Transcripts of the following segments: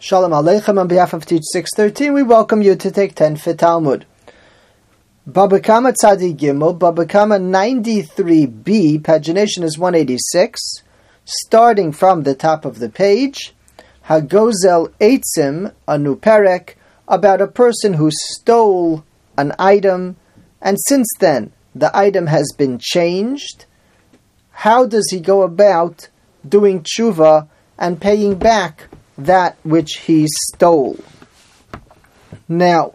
Shalom Aleichem on behalf of Teach 613, we welcome you to take 10 for Talmud. Baba Kama Tzadi Gimel, Baba Kama 93b, pagination is 186, starting from the top of the page, Hagozel Eitzim, a new perek, about a person who stole an item, and since then the item has been changed. How does he go about doing tshuva and paying back that which he stole. Now,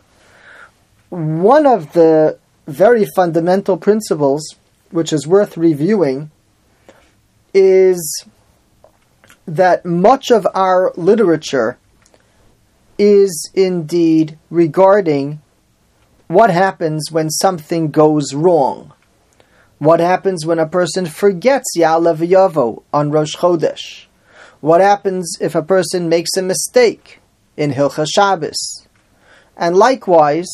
one of the very fundamental principles which is worth reviewing is that much of our literature is indeed regarding what happens when something goes wrong. What happens when a person forgets Ya'aleh V'Yavo on Rosh Chodesh? What happens if a person makes a mistake in Hilchah Shabbos? And likewise,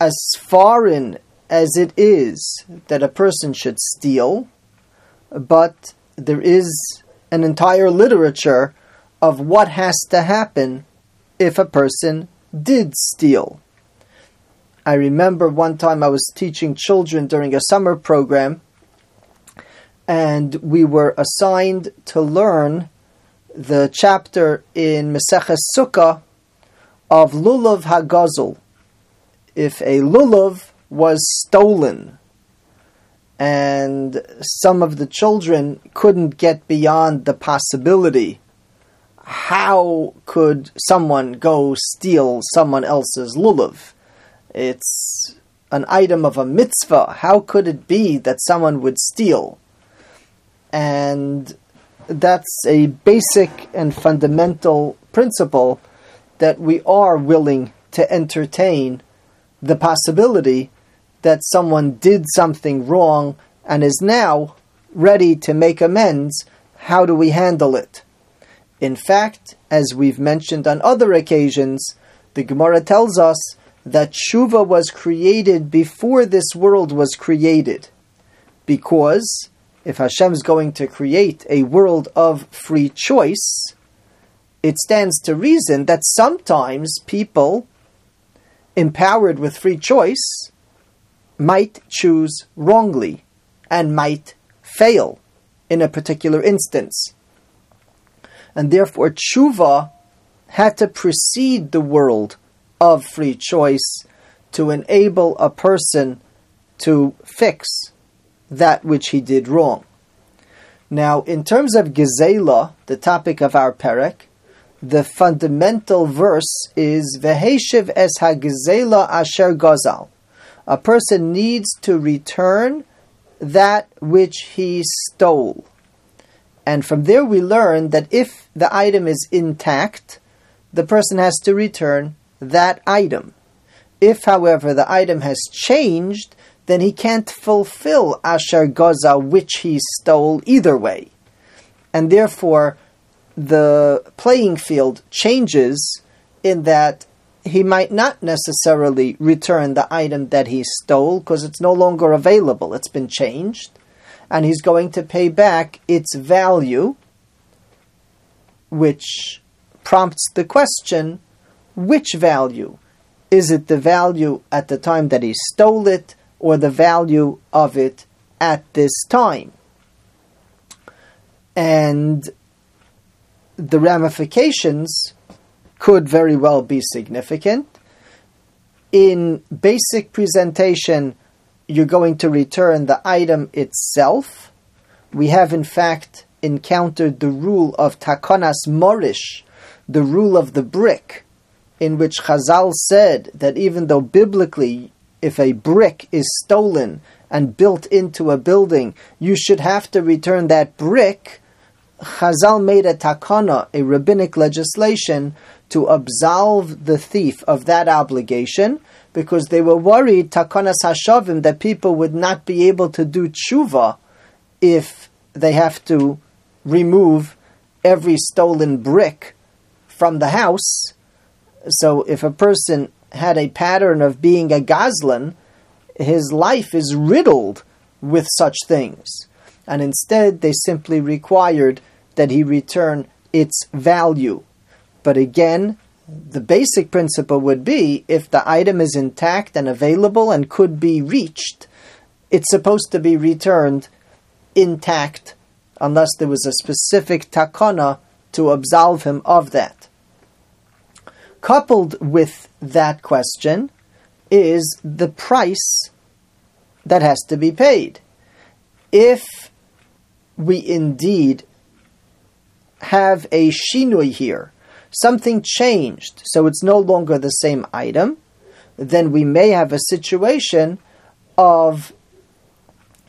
as foreign as it is that a person should steal, but there is an entire literature of what has to happen if a person did steal. I remember one time I was teaching children during a summer program, and we were assigned to learn the chapter in Maseches Sukkah of Lulav Hagazel. If a Lulav was stolen and some of the children couldn't get beyond the possibility, how could someone go steal someone else's Lulav? It's an item of a mitzvah. How could it be that someone would steal? And that's a basic and fundamental principle that we are willing to entertain the possibility that someone did something wrong and is now ready to make amends. How do we handle it? In fact, as we've mentioned on other occasions, the Gemara tells us that tshuva was created before this world was created. Because if Hashem is going to create a world of free choice, it stands to reason that sometimes people empowered with free choice might choose wrongly and might fail in a particular instance. And therefore, tshuva had to precede the world of free choice to enable a person to fix that which he did wrong. Now, in terms of Gezela, the topic of our perek, the fundamental verse is Veheshiv es hagezela asher gozal. A person needs to return that which he stole. And from there we learn that if the item is intact, the person has to return that item. If, however, the item has changed, then he can't fulfill Asher Gazal, which he stole either way. And therefore, the playing field changes in that he might not necessarily return the item that he stole because it's no longer available, it's been changed, and he's going to pay back its value, which prompts the question which value? Is it the value at the time that he stole it? Or the value of it at this time. And the ramifications could very well be significant. In basic presentation, you're going to return the item itself. We have, in fact, encountered the rule of takonas morish, the rule of the brick, in which Chazal said that even though biblically if a brick is stolen and built into a building, you should have to return that brick. Chazal made a takana, a rabbinic legislation, to absolve the thief of that obligation because they were worried, takanas hashavim, that people would not be able to do tshuva if they have to remove every stolen brick from the house. So if a person had a pattern of being a gazlan, his life is riddled with such things. And instead, they simply required that he return its value. But again, the basic principle would be if the item is intact and available and could be reached, it's supposed to be returned intact unless there was a specific takana to absolve him of that. Coupled with that question is the price that has to be paid. If we indeed have a shinui here, something changed, so it's no longer the same item, then we may have a situation of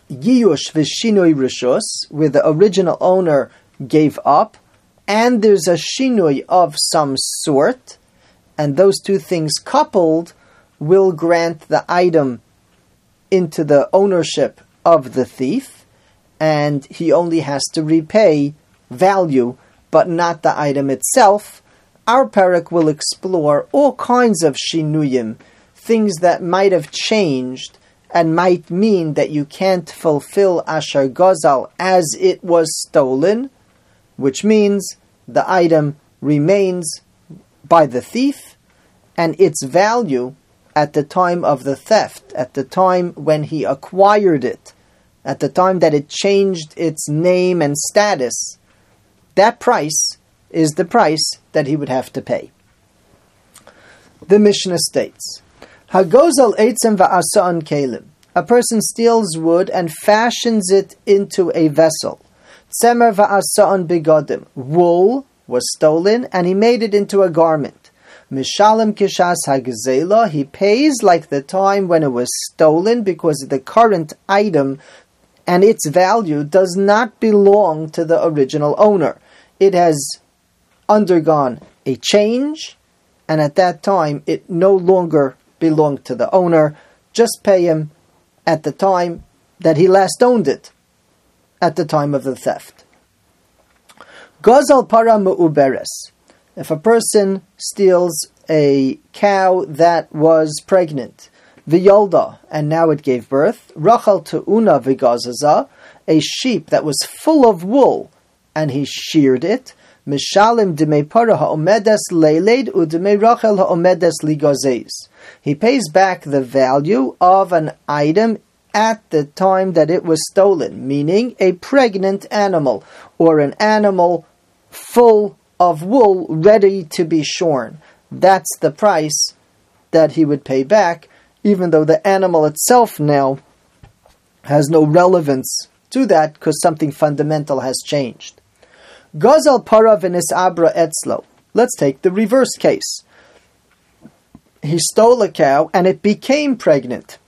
yiyush v'shinui rishus, where the original owner gave up, and there's a shinui of some sort, and those two things coupled will grant the item into the ownership of the thief, and he only has to repay value, but not the item itself. Our perek will explore all kinds of shinuyim, things that might have changed and might mean that you can't fulfill Asher Gozal as it was stolen, which means the item remains by the thief and its value at the time of the theft, at the time when he acquired it, at the time that it changed its name and status, that price is the price that he would have to pay. The Mishnah states, Hagozal eitzem va'asa'an kelim. A person steals wood and fashions it into a vessel. Tzemer va'asa'an bigodim. Wool was stolen and he made it into a garment. Mishalim kishas hagzela, he pays like the time when it was stolen because the current item and its value does not belong to the original owner. It has undergone a change, and at that time it no longer belonged to the owner. Just pay him at the time that he last owned it, at the time of the theft. Gazal para mu'uberes. If a person steals a cow that was pregnant, v'yolda, and now it gave birth, rachel una v'gazaza, a sheep that was full of wool, and he sheared it, mishalim dime para ha'omedes leiled udime rachel ha'omedes ligazes. He pays back the value of an item at the time that it was stolen, meaning a pregnant animal or an animal full of wool ready to be shorn. That's the price that he would pay back, even though the animal itself now has no relevance to that because something fundamental has changed. Gazal para v'nis abra etzlo. Let's take the reverse case. He stole a cow and it became pregnant.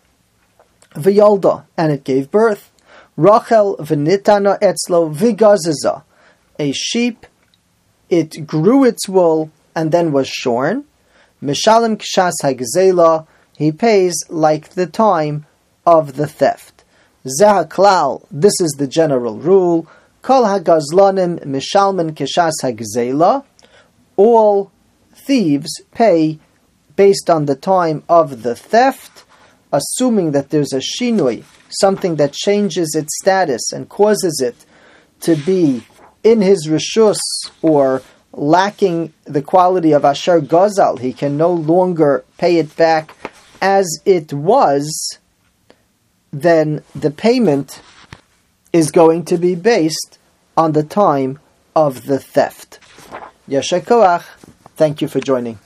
V'yolda, and it gave birth. Rachel v'nitana etzlo v'gaziza. A sheep it grew its wool and then was shorn. Mishalim kshas hagzela, he pays like the time of the theft. Zeh klal, this is the general rule. Kol hagazlanim mishalmen kshas hagzela. All thieves pay based on the time of the theft, assuming that there's a shinui, something that changes its status and causes it to be in his rishus or lacking the quality of asher gazal, he can no longer pay it back as it was, then the payment is going to be based on the time of the theft. Yasher koach, thank you for joining.